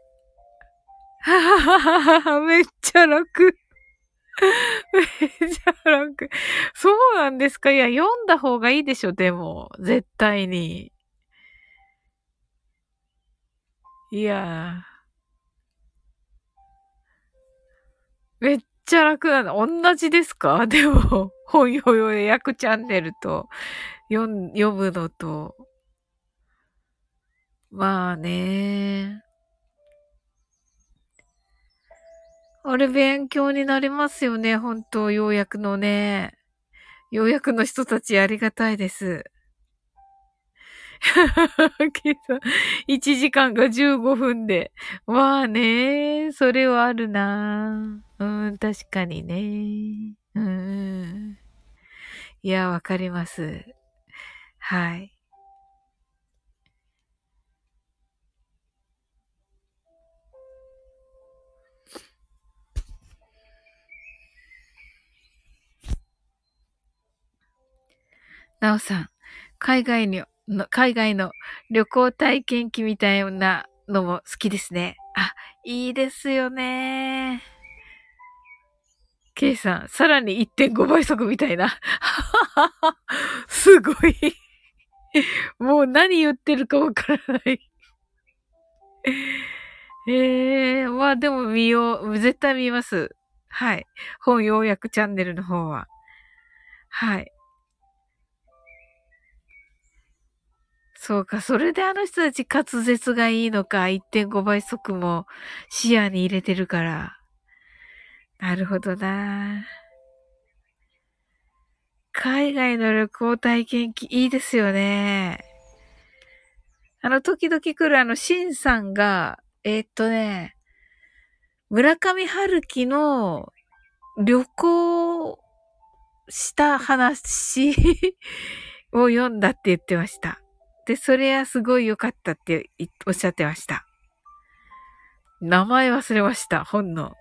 ははははは、めっちゃ楽。<laughs> めっちゃ楽。そうなんですか？いや、読んだ方がいいでしょ、でも。絶対に。いやめっちゃ楽なの。同じですか？でも、本読予約チャンネルと、読むのと。まあね。あれ勉強になりますよね、本当ようやくのね。ようやくの人たちありがたいです。<laughs> 1時間が15分で。まあね、それはあるなうん、確かにね。うん。いや、わかります。はい。なおさん、海外にの、海外の旅行体験記みたいなのも好きですね。あ、いいですよね。K さん、さらに1.5倍速みたいな。<laughs> すごい。もう何言ってるかわからないええー、まあでも見よう。絶対見ます。はい。本要約チャンネルの方は。はい。そうか。それであの人たち滑舌がいいのか。1.5倍速も視野に入れてるから。なるほどな。海外の旅行体験記いいですよね。あの、時々来るあの、シンさんが、えー、っとね、村上春樹の旅行した話を読んだって言ってました。で、それはすごい良かったっておっしゃってました。名前忘れました、本の。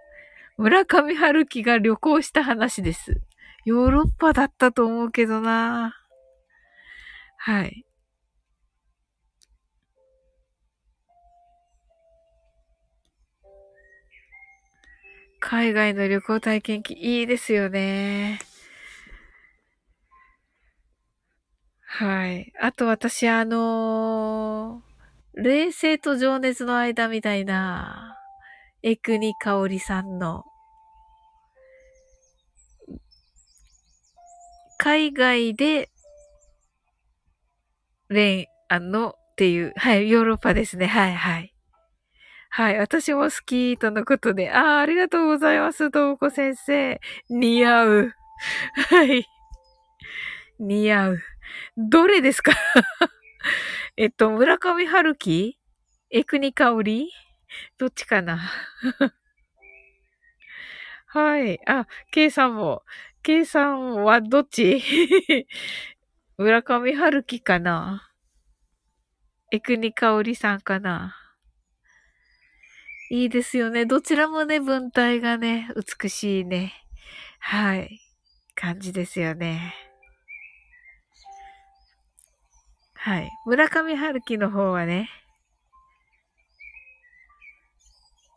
村上春樹が旅行した話です。ヨーロッパだったと思うけどなはい。海外の旅行体験記いいですよね。はい。あと私、あのー、冷静と情熱の間みたいな、エクニカオリさんの、海外で、レン、あの、っていう、はい、ヨーロッパですね。はい、はい。はい、私も好きとのことで、ああ、ありがとうございます、ともこ先生。似合う。はい。似合う。どれですか？<laughs> えっと、村上春樹？エクニカオリどっちかな？<laughs> はい。あ、ケイさんも。ケイさんはどっち？<laughs> 村上春樹かな？エクニカオリさんかな？いいですよね。どちらもね、文体がね、美しいね。はい。感じですよね。はい。村上春樹の方はね、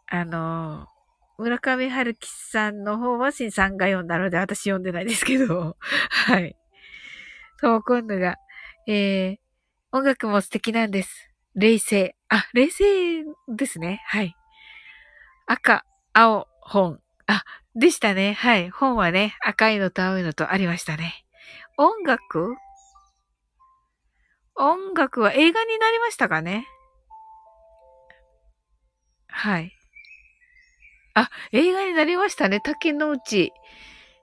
あの、村上春樹さんの方は新さんが読んだので、私読んでないですけど、<laughs> はい。そう、今度が、えー、音楽も素敵なんです。冷静。あ、冷静ですね。はい。赤、青、本。あ、でしたね。はい。本はね、赤いのと青いのとありましたね。音楽？音楽は映画になりましたかね？はい。あ、映画になりましたね。竹之内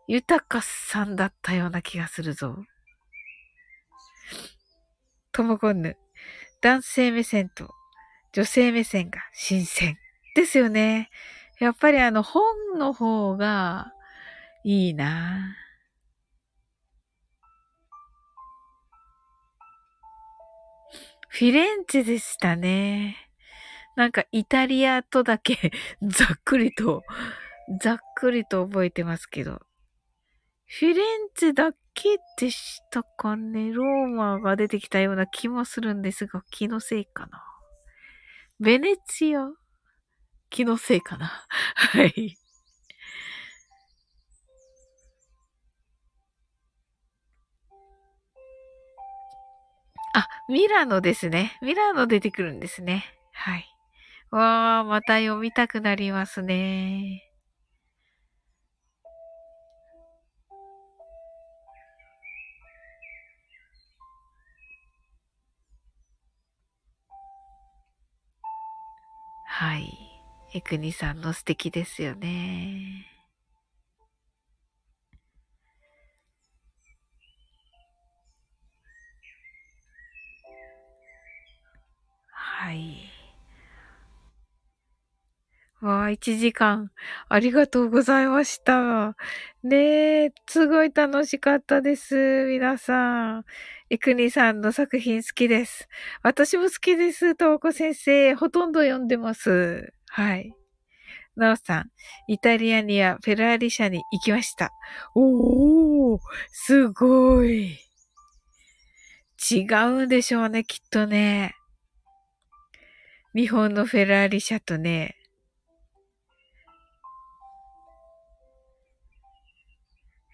豊さんだったような気がするぞ。ともこんぬ。男性目線と女性目線が新鮮。ですよね。やっぱりあの本の方がいいなフィレンツェでしたね。なんかイタリアとだけ <laughs> ざっくりと、ざっくりと覚えてますけど。フィレンツェだけでしたかね。ローマが出てきたような気もするんですが、気のせいかな。ベネツィア？気のせいかな。<laughs> はい。あ、ミラノですね。ミラノ出てくるんですね。はい。わー、また読みたくなりますね。はい。エクニさんの素敵ですよね。わあ、1時間。ありがとうございました。ねえ、すごい楽しかったです。皆さん。エクニさんの作品好きです。私も好きです。トウコ先生。ほとんど読んでます。はい。ナオさん、イタリアにはフェラーリ社に行きました。おー、すごい。違うんでしょうね、きっとね。日本のフェラーリ社とね。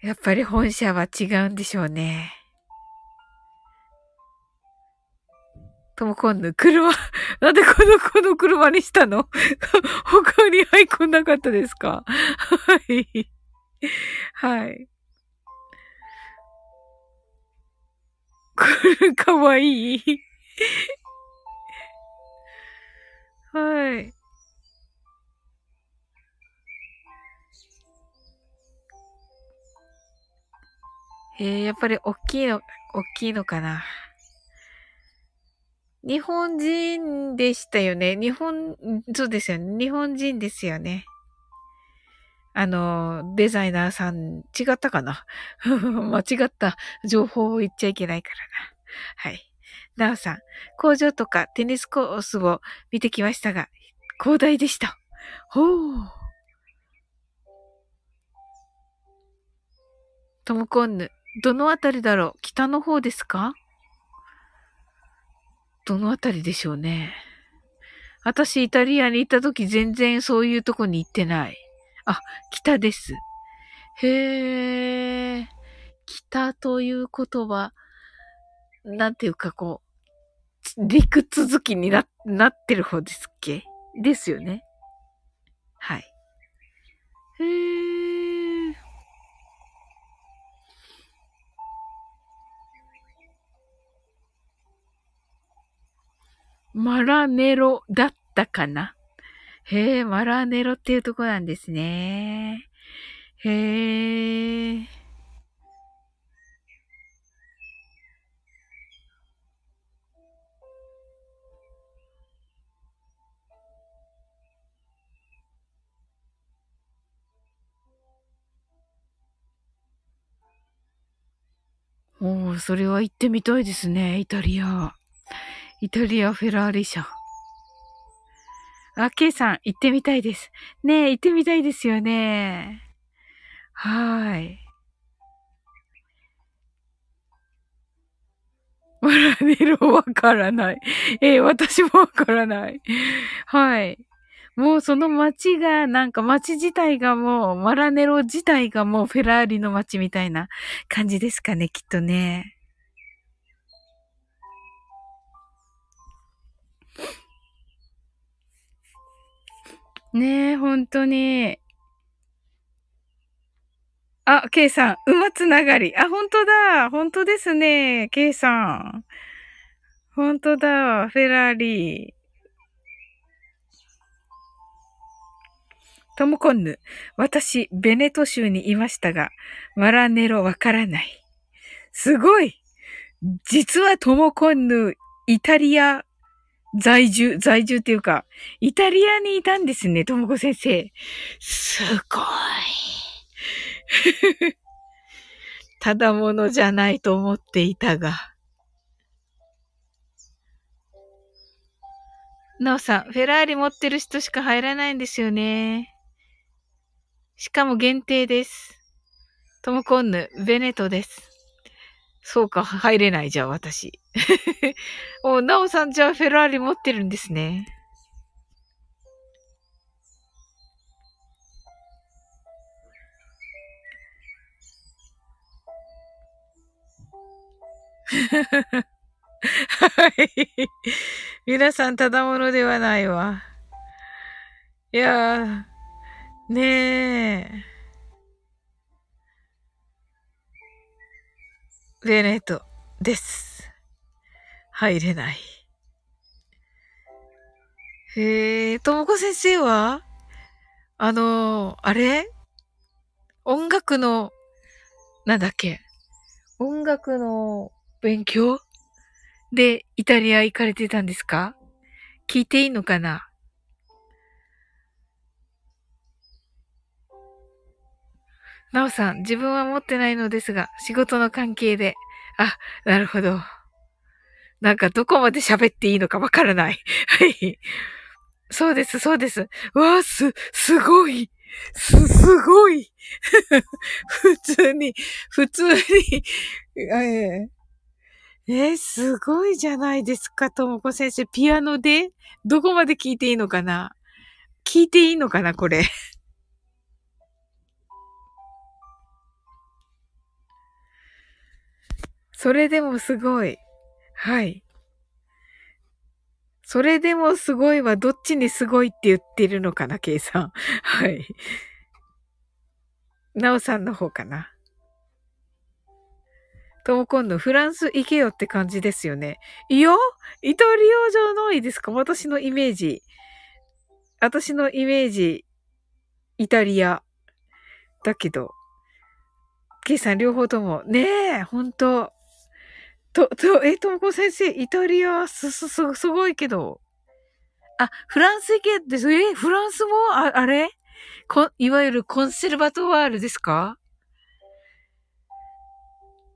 やっぱり本社は違うんでしょうね。とも今度、車、<laughs> なんでこの、この車にしたの？<laughs> 他にアイコンなかったですか？<laughs> はい。はい。これかわいい。はい。えー、やっぱり大きいの、大きいのかな。日本人でしたよね。日本、そうですよね。日本人ですよね。あの、デザイナーさん、違ったかな？<laughs> 間違った情報を言っちゃいけないからな。はい。なおさん、工場とかテニスコースを見てきましたが、広大でした。ほう。トムコンヌ、どのあたりだろう？北の方ですか？どのあたりでしょうね。私、イタリアに行った時全然そういうとこに行ってない。あ、北です。へえ。北という言葉、なんていうかこう、陸続きにな、なってる方ですっけ？ですよね。はい。へマラネロだったかな？へえ、マラネロっていうとこなんですね。へえ。おお、それは行ってみたいですね、イタリア。イタリア・フェラーリ社。あ、ケイさん、行ってみたいです。ねえ、行ってみたいですよね。はい。マラネロわからない。えー、私もわからない。はい。もうその街が、なんか街自体がもう、マラネロ自体がもうフェラーリの街みたいな感じですかね、きっとね。ねえ、本当に。あ、ケイさん、馬つながり。あ、本当だ。本当ですね。ケイさん。本当だ。フェラーリー。トムコンヌ。私、ベネト州にいましたが、マラネロわからない。すごい実はトモコンヌ、イタリア在住、在住っていうか、イタリアにいたんですね、ともこ先生。すごい。ただものじゃないと思っていたが。なおさん、フェラーリ持ってる人しか入らないんですよね。しかも限定です。トムコンヌ、ベネトです。そうか、入れないじゃあ、私。<laughs> お、なおさんじゃあフェラーリ持ってるんですね。はい。皆さん、ただものではないわ。いやー、ねえ。ベネートです。入れない。へえ、ともこ先生は？あの、あれ？音楽の、なんだっけ？音楽の勉強？でイタリア行かれてたんですか？聞いていいのかな？なおさん、自分は持ってないのですが、仕事の関係で。あ、なるほど。なんかどこまで喋っていいのかわからない。はい。そうです、そうです。わあ、す、すごい。す、すごい。<laughs> 普通に、普通に、ええー、すごいじゃないですか、ともこ先生。ピアノでどこまで聞いていいのかな聞いていいのかな、これ。それでもすごい。はい。それでもすごいはどっちにすごいって言ってるのかな、ケイさん。<laughs> はい。なおさんの方かな。とも今度フランス行けよって感じですよね。いやイタリアじゃないですか私のイメージ。私のイメージ、イタリア。だけど、ケイさん両方とも、ねえ、ほんと。と、<laughs> え、ともこ先生、イタリア、す、す、す、すごいけど。あ、フランス行けです。え、フランスも？あ、あれ？こ、いわゆるコンセルバトワールですか？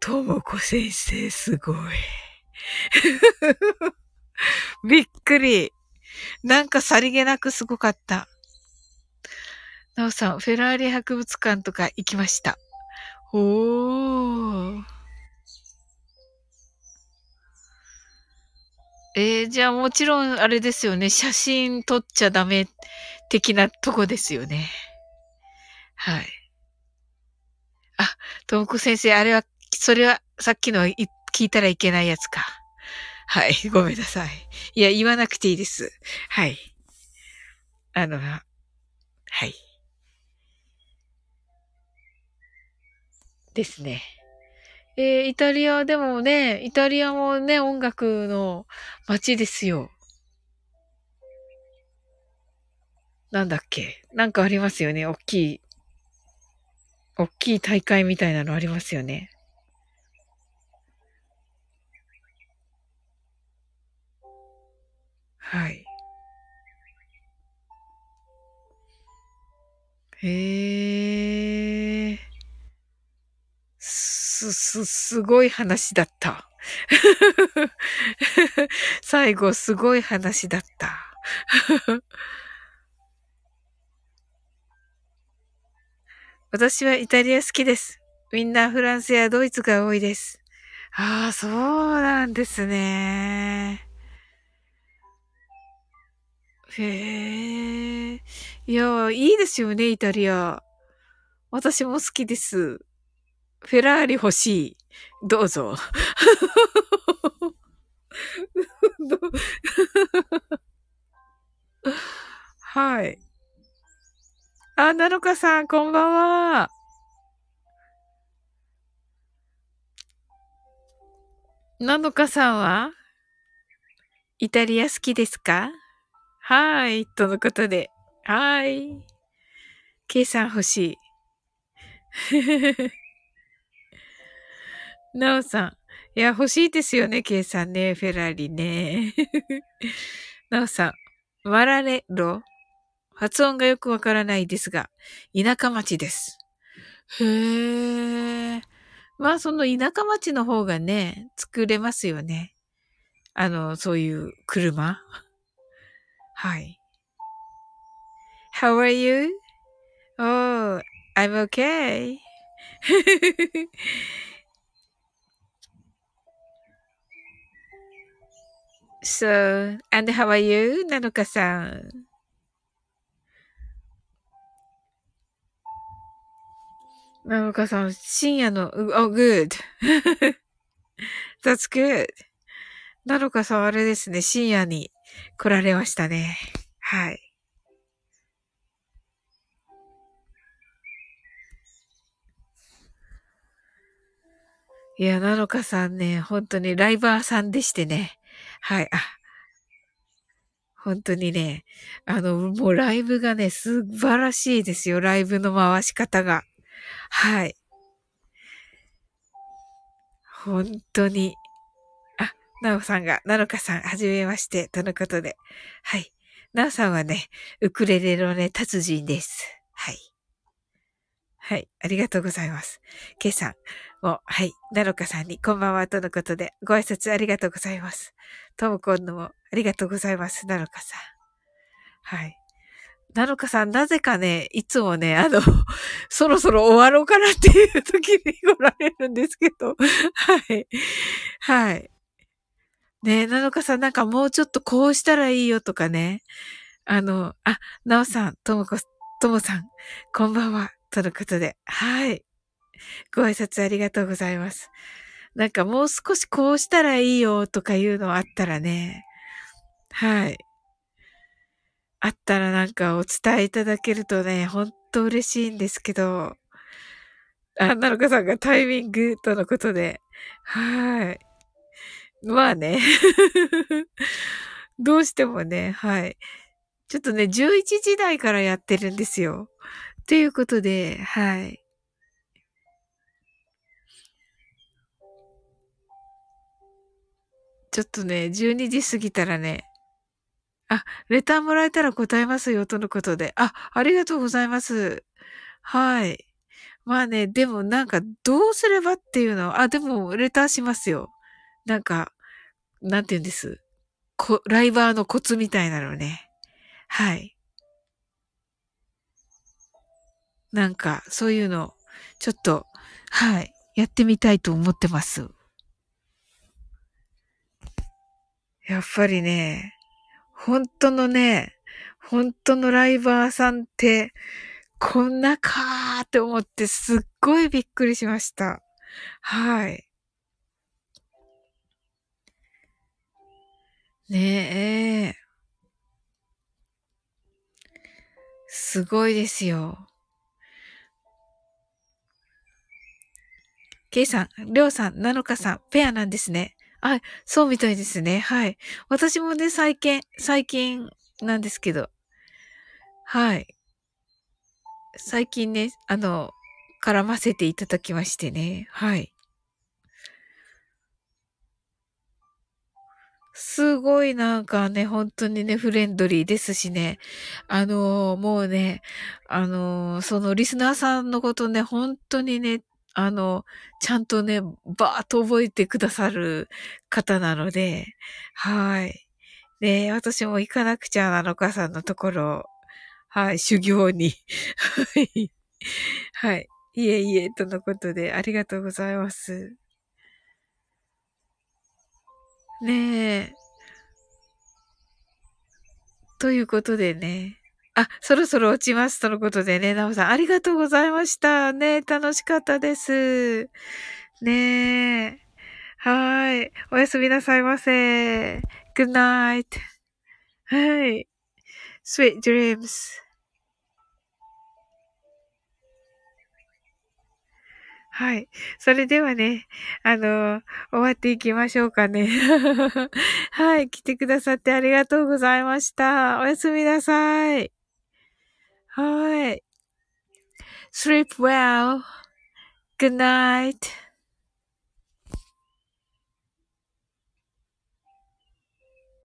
ともこ先生、すごい。<laughs> びっくり。なんかさりげなくすごかった。なおさん、フェラーリ博物館とか行きました。おー。えー、じゃあもちろんあれですよね。写真撮っちゃダメ的なとこですよね。はい。あ、ともこ先生、あれはそれはさっきの聞いたらいけないやつか。はい。<laughs> ごめんなさい。いや、言わなくていいです。はい。あの、はい。ですね。えー、イタリアでもね、イタリアもね、音楽の街ですよ。なんだっけ？なんかありますよね。大きい、大きい大会みたいなのありますよね。はい。へえ。す、す、すごい話だった。<laughs> 最後、すごい話だった。<laughs> 私はイタリア好きです。みんなフランスやドイツが多いです。ああ、そうなんですね。へえ。いや、いいですよね、イタリア。私も好きです。フェラーリ欲しい。どうぞ。<laughs> <laughs> はい。あ、なのかさん、こんばんは。なのかさんは？イタリア好きですか？はい。とのことで。はい。計算欲しい。なおさん。いや、欲しいですよね、計算ね。フェラーリね。<laughs> なおさん。マラレロ発音がよくわからないですが、田舎町です。へえ。まあ、その田舎町の方がね、作れますよね。あの、そういう車。Hi. How are you? Oh, I'm okay. <laughs> so, and how are you, なのかさん。なのかさん、深夜の、oh, good. <laughs> That's good. なのかさん、あれですね、深夜に来られましたね。はい。いや、なのかさんね、本当にライバーさんでしてね。はい、あ。本当にね、あの、もうライブがね、素晴らしいですよ。ライブの回し方が。はい。本当に。あなおさんが、なのかさん、はじめまして、とのことで。はい。なおさんはね、ウクレレのね、達人です。はい。はい。ありがとうございます。ケイさんも、はい。なのかさんに、こんばんは、とのことで、ご挨拶ありがとうございます。ともこんのも、ありがとうございます。なのかさん。はい。なのかさん、なぜかね、いつもね、あの、<laughs> そろそろ終わろうかなっていう時に来られるんですけど、はい。はい。ねえ、なのかさんなんかもうちょっとこうしたらいいよとかね。あの、あ、なおさん、ともこ、ともさん、こんばんは。とのことで。はい。ご挨拶ありがとうございます。なんかもう少しこうしたらいいよとかいうのあったらね。はい。あったらなんかお伝えいただけるとね、ほんと嬉しいんですけど。あ、なのかさんがタイミングとのことで。はい。まあね。<laughs> どうしてもね、はい。ちょっとね、11時台からやってるんですよ。ということで、はい。ちょっとね、12時過ぎたらね、あ、レターもらえたら答えますよ、とのことで。あ、ありがとうございます。はい。まあね、でもなんか、どうすればっていうのあ、でも、レターしますよ。なんか、なんて言うんです。こ、ライバーのコツみたいなのね。はい。なんか、そういうの、ちょっと、はい、やってみたいと思ってます。やっぱりね、本当のね、本当のライバーさんって、こんなかーって思ってすっごいびっくりしました。はい。ねえ。すごいですよ。ケイさん、りょうさん、なのかさん、ペアなんですね。あ、そうみたいですね。はい。私もね、最近、最近なんですけど。はい。最近ね、あの、絡ませていただきましてね。はい。すごいなんかね、本当にね、フレンドリーですしね。あのー、もうね、あのー、そのリスナーさんのことね、本当にね、あの、ちゃんとね、ばーっと覚えてくださる方なので、はい。ね私も行かなくちゃなのかさんのところ、はい、修行に。はい。はい。いえいえ、とのことで、ありがとうございます。ねえ。ということでね。あ、そろそろ落ちます。とのことでね、なおさん、ありがとうございました。ね楽しかったです。ねえ。はい。おやすみなさいませ。Good night. はい。Sweet dreams. はい。それではね、あの、終わっていきましょうかね。<laughs> はい。来てくださってありがとうございました。おやすみなさい。はい。sleep well. Good night.